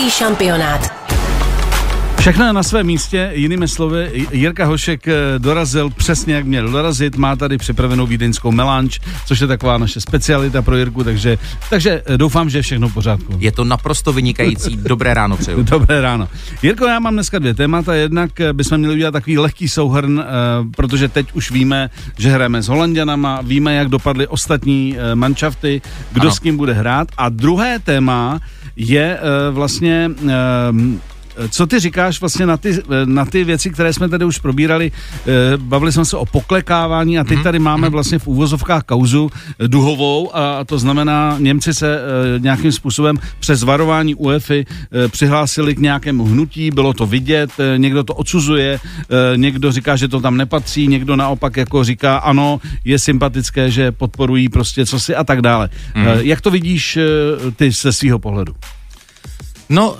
Český šampionát. Všechno je na svém místě, jinými slovy, Jirka Hošek eh, dorazil přesně, jak měl dorazit, má tady připravenou vídeňskou melanč, což je taková naše specialita pro Jirku, takže, takže eh, doufám, že je všechno v pořádku. Je to naprosto vynikající, dobré ráno přeju. Dobré ráno. Jirko, já mám dneska dvě témata, jednak eh, bychom měli udělat takový lehký souhrn, protože teď už víme, že hrajeme s Holanděnama, víme, jak dopadly ostatní manšafty, kdo ano. s kým bude hrát a druhé téma je vlastně co ty říkáš vlastně na ty, na ty věci, které jsme tady už probírali? Eh, bavili jsme se o poklekávání a teď mhm. tady máme mhm. vlastně v úvozovkách kauzu duhovou a to znamená, Němci se eh, nějakým způsobem přes varování UEFI eh, přihlásili k nějakému hnutí, bylo to vidět, někdo to odsuzuje, někdo říká, že to tam nepatří, někdo naopak jako říká, ano, je sympatické, že podporují prostě co si a tak dále. Mm. Jak to vidíš ty ze svého pohledu? No, uh,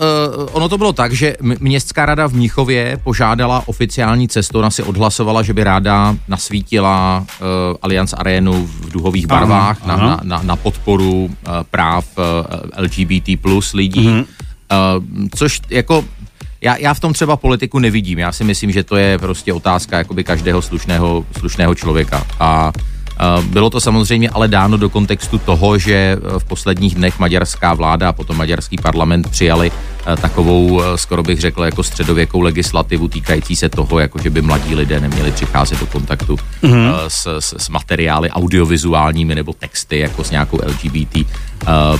ono to bylo tak, že městská rada v Mnichově požádala oficiální cestou, ona si odhlasovala, že by ráda nasvítila uh, Allianz Arénu v duhových barvách aha, na, aha. Na, na, na podporu uh, práv uh, LGBT plus lidí, uh, což jako já, já v tom třeba politiku nevidím. Já si myslím, že to je prostě otázka jakoby každého slušného, slušného člověka. A bylo to samozřejmě ale dáno do kontextu toho, že eh, v posledních dnech maďarská vláda a potom maďarský parlament přijali eh, takovou, eh, skoro bych řekl, jako středověkou legislativu týkající se toho, jako že by mladí lidé neměli přicházet do kontaktu mm-hmm. s, s, s materiály audiovizuálními nebo texty, jako s nějakou LGBT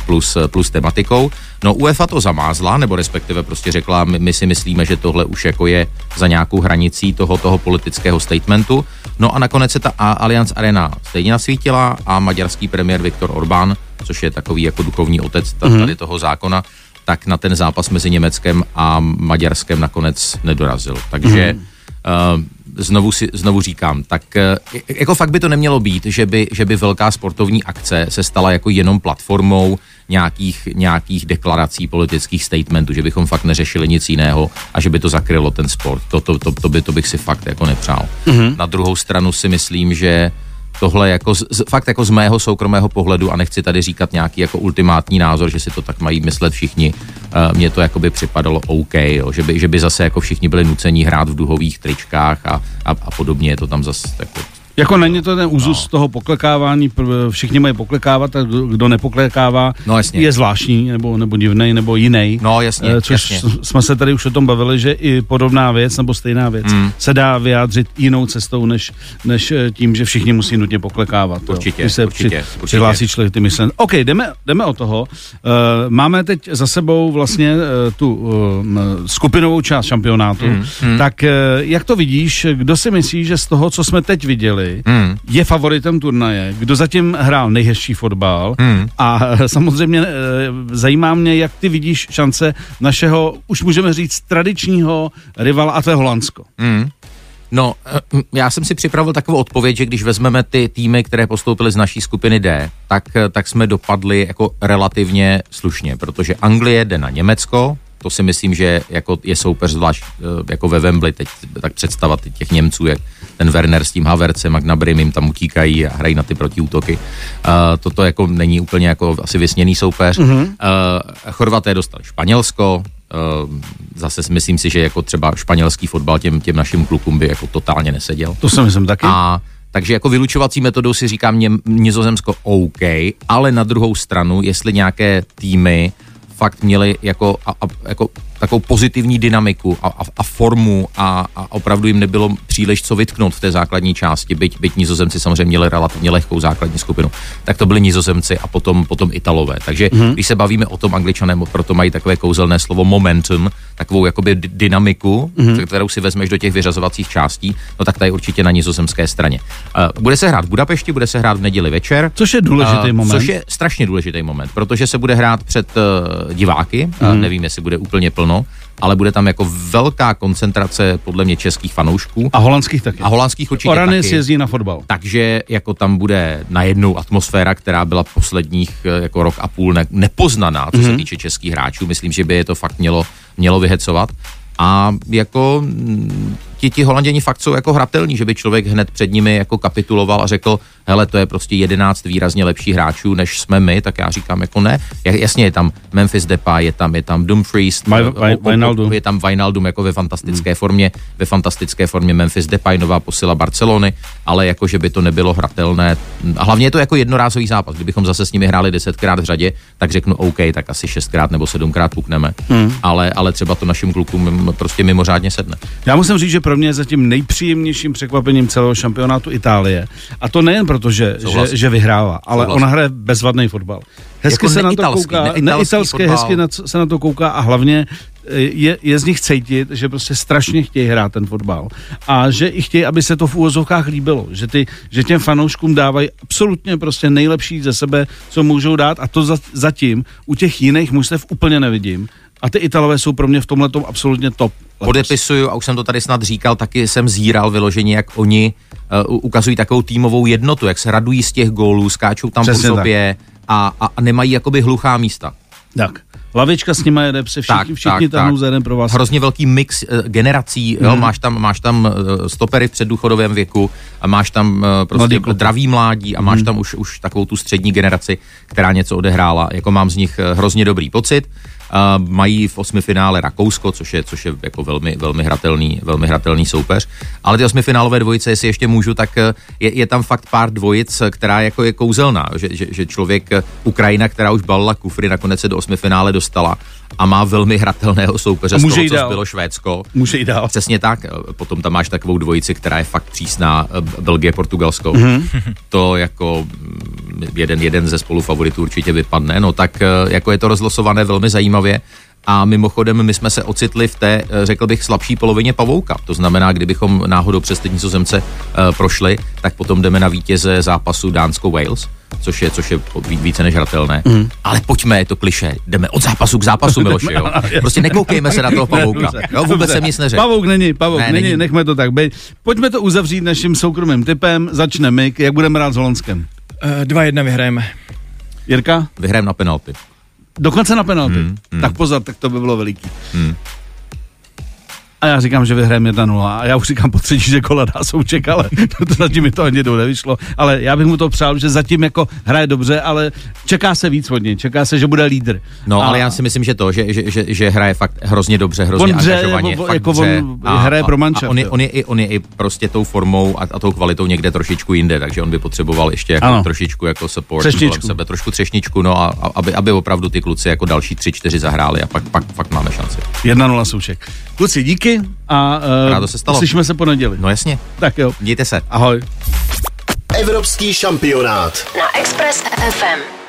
plus, plus tematikou. No UEFA to zamázla, nebo respektive prostě řekla, my, my si myslíme, že tohle už jako je za nějakou hranicí toho, toho politického statementu. No a nakonec se ta Allianz Arena stejně nasvítila a maďarský premiér Viktor Orbán, což je takový jako duchovní otec mhm. tady toho zákona, tak na ten zápas mezi Německem a Maďarskem nakonec nedorazil. Takže mm-hmm. uh, znovu, si, znovu říkám, tak uh, jako fakt by to nemělo být, že by, že by velká sportovní akce se stala jako jenom platformou nějakých, nějakých deklarací, politických statementů, že bychom fakt neřešili nic jiného a že by to zakrylo ten sport. To, to, to, to, by, to bych si fakt jako nepřál. Mm-hmm. Na druhou stranu si myslím, že tohle jako z, fakt jako z mého soukromého pohledu a nechci tady říkat nějaký jako ultimátní názor, že si to tak mají myslet všichni, uh, mně to jako by připadalo OK, jo, že, by, že by zase jako všichni byli nuceni hrát v duhových tričkách a, a, a podobně, je to tam zase jako jako není to ten úzus no. toho poklekávání, všichni mají poklekávat a kdo nepoklekává no, jasně. je zvláštní nebo, nebo divný nebo jiný. No jasně, eh, Což jasně. jsme se tady už o tom bavili, že i podobná věc nebo stejná věc mm. se dá vyjádřit jinou cestou, než, než eh, tím, že všichni musí nutně poklekávat. Určitě, jo. Když se určitě, při, určitě. přihlásí člověk ty myslen. OK, jdeme, jdeme o toho. Uh, máme teď za sebou vlastně uh, tu uh, skupinovou část šampionátu. Mm. Mm. Tak uh, jak to vidíš, kdo si myslí, že z toho, co jsme teď viděli, mm. je favoritem turnaje, kdo zatím hrál nejhezčí fotbal hmm. a samozřejmě e, zajímá mě, jak ty vidíš šance našeho, už můžeme říct, tradičního rivala a to je Holandsko. Hmm. No, eh, já jsem si připravil takovou odpověď, že když vezmeme ty týmy, které postoupily z naší skupiny D, tak, eh, tak jsme dopadli jako relativně slušně, protože Anglie jde na Německo, to si myslím, že jako je soupeř zvlášť jako ve Wembley teď, tak představa těch Němců, jak ten Werner s tím Havercem a Gnabry jim tam utíkají a hrají na ty protiútoky. Uh, toto jako není úplně jako asi vysněný soupeř. Mm-hmm. Uh, Chorvaté dostali Španělsko, zase myslím si, že jako třeba španělský fotbal těm, těm našim klukům by jako totálně neseděl. To si myslím taky. A takže jako vylučovací metodou si říkám Nizozemsko OK, ale na druhou stranu, jestli nějaké týmy fakt měli jako, a, a, jako takovou pozitivní dynamiku a, a, a formu a, a opravdu jim nebylo příliš co vytknout v té základní části, byť, byť nizozemci samozřejmě měli relativně lehkou základní skupinu, tak to byli nizozemci a potom, potom italové. Takže mm-hmm. když se bavíme o tom angličané, proto mají takové kouzelné slovo momentum, takovou jakoby dynamiku, mm-hmm. kterou si vezmeš do těch vyřazovacích částí, no tak ta je určitě na nizozemské straně. Uh, bude se hrát v Budapešti, bude se hrát v neděli večer. Což je důležitý uh, moment. Což je strašně důležitý moment, protože se bude hrát před uh, diváky, mm-hmm. uh, nevím, jestli bude úplně plno plno, ale bude tam jako velká koncentrace podle mě českých fanoušků. A holandských taky. A holandských určitě Oranis taky. jezdí na fotbal. Takže jako tam bude najednou atmosféra, která byla posledních eh, jako rok a půl ne, nepoznaná, co mm-hmm. se mhm. týče českých hráčů. Myslím, že by je to fakt mělo, mělo vyhecovat. A jako mm, ti, ti holanděni fakt jsou jako hratelní, že by člověk hned před nimi jako kapituloval a řekl, hele, to je prostě jedenáct výrazně lepších hráčů, než jsme my, tak já říkám jako ne. Jasně je tam Memphis Depay, je tam, je tam Dumfries, je tam Wijnaldum jako ve fantastické hmm. formě, ve fantastické formě Memphis Depay, nová posila Barcelony, ale jako, že by to nebylo hratelné. A hlavně je to jako jednorázový zápas. Kdybychom zase s nimi hráli desetkrát v řadě, tak řeknu OK, tak asi šestkrát nebo sedmkrát pukneme. Hmm. Ale, ale třeba to našim klukům prostě mimořádně sedne. Já musím říct, že pro mě zatím nejpříjemnějším překvapením celého šampionátu Itálie. A to nejen proto, že, že, že vyhrává, ale Souhlas. ona hraje bezvadný fotbal. Hezky jako se na to kouká, neitalské, hezky na, se na to kouká a hlavně je, je z nich cítit, že prostě strašně chtějí hrát ten fotbal a že i chtějí, aby se to v úvozovkách líbilo, že, ty, že těm fanouškům dávají absolutně prostě nejlepší ze sebe, co můžou dát a to za, zatím u těch jiných mužstev úplně nevidím. A ty Italové jsou pro mě v tomhle absolutně top. Letos. Podepisuju, a už jsem to tady snad říkal, taky jsem zíral vyloženě, jak oni uh, ukazují takovou týmovou jednotu, jak se radují z těch gólů, skáčou tam Přesně po sobě a, a, a nemají jakoby hluchá místa. Tak. Lavička s nimi jede, se všichni, tak, všichni tak, tam tak. pro vás. Hrozně velký mix uh, generací, mm. jo, mhm. máš tam, máš tam uh, stopery v předdůchodovém věku, a máš tam uh, prostě jako dravý mládí a máš mm. tam už, už takovou tu střední generaci, která něco odehrála. Jako mám z nich hrozně dobrý pocit. Mají v osmi finále Rakousko, což je, což je jako velmi, velmi, hratelný, velmi hratelný soupeř. Ale ty osmifinálové dvojice, jestli ještě můžu, tak je, je tam fakt pár dvojic, která jako je kouzelná, že, že, že člověk, Ukrajina, která už balila kufry, nakonec se do osmifinále dostala a má velmi hratelného soupeře může z toho, co bylo Švédsko. Může jít dál. Přesně tak. Potom tam máš takovou dvojici, která je fakt přísná, Belgie, Portugalsko. Mm-hmm. To jako jeden, jeden ze spolufavoritů určitě vypadne, no tak jako je to rozlosované velmi zajímavě. A mimochodem, my jsme se ocitli v té, řekl bych, slabší polovině pavouka. To znamená, kdybychom náhodou přes teď Nizozemce uh, prošli, tak potom jdeme na vítěze zápasu Dánsko-Wales což je, což je více než hratelné. Mm. Ale pojďme, je to kliše, jdeme od zápasu k zápasu, Miloši, jo. Prostě nekoukejme se na toho pavouka. Jo, vůbec jsem nic neřekl. Pavouk není, pavouk ne, není, není, nechme to tak být. Pojďme to uzavřít naším soukromým typem, začneme, jak budeme rád s Holandskem. Uh, 2-1 vyhrajeme. Jirka? Vyhrajeme na penalty. Dokonce na penalty. Hmm, hmm. Tak pozor, tak to by bylo veliký. Hmm. A já říkám, že vyhrajeme 1-0. A já už říkám po třetí, že kola dá souček, ale to, zatím mi to ani nevyšlo. Ale já bych mu to přál, že zatím jako hraje dobře, ale čeká se víc od něj. Čeká se, že bude lídr. No, a... ale já si myslím, že to, že, že, že, že hraje fakt hrozně dobře, hrozně on dře, angažovaně. Jako, jako dře, on a, hraje pro manča. On, je, on, je, i, on je i prostě tou formou a, a tou kvalitou někde trošičku jinde, takže on by potřeboval ještě jako ano. trošičku jako support kolem sebe, trošku třešničku, no a, a aby, aby opravdu ty kluci jako další tři, čtyři zahráli a pak, pak, pak máme šanci. 1-0 souček. Kluci, díky a uh, se stalo. slyšíme se po neděli. No jasně. Tak jo. Mějte se. Ahoj. Evropský šampionát na Express FM.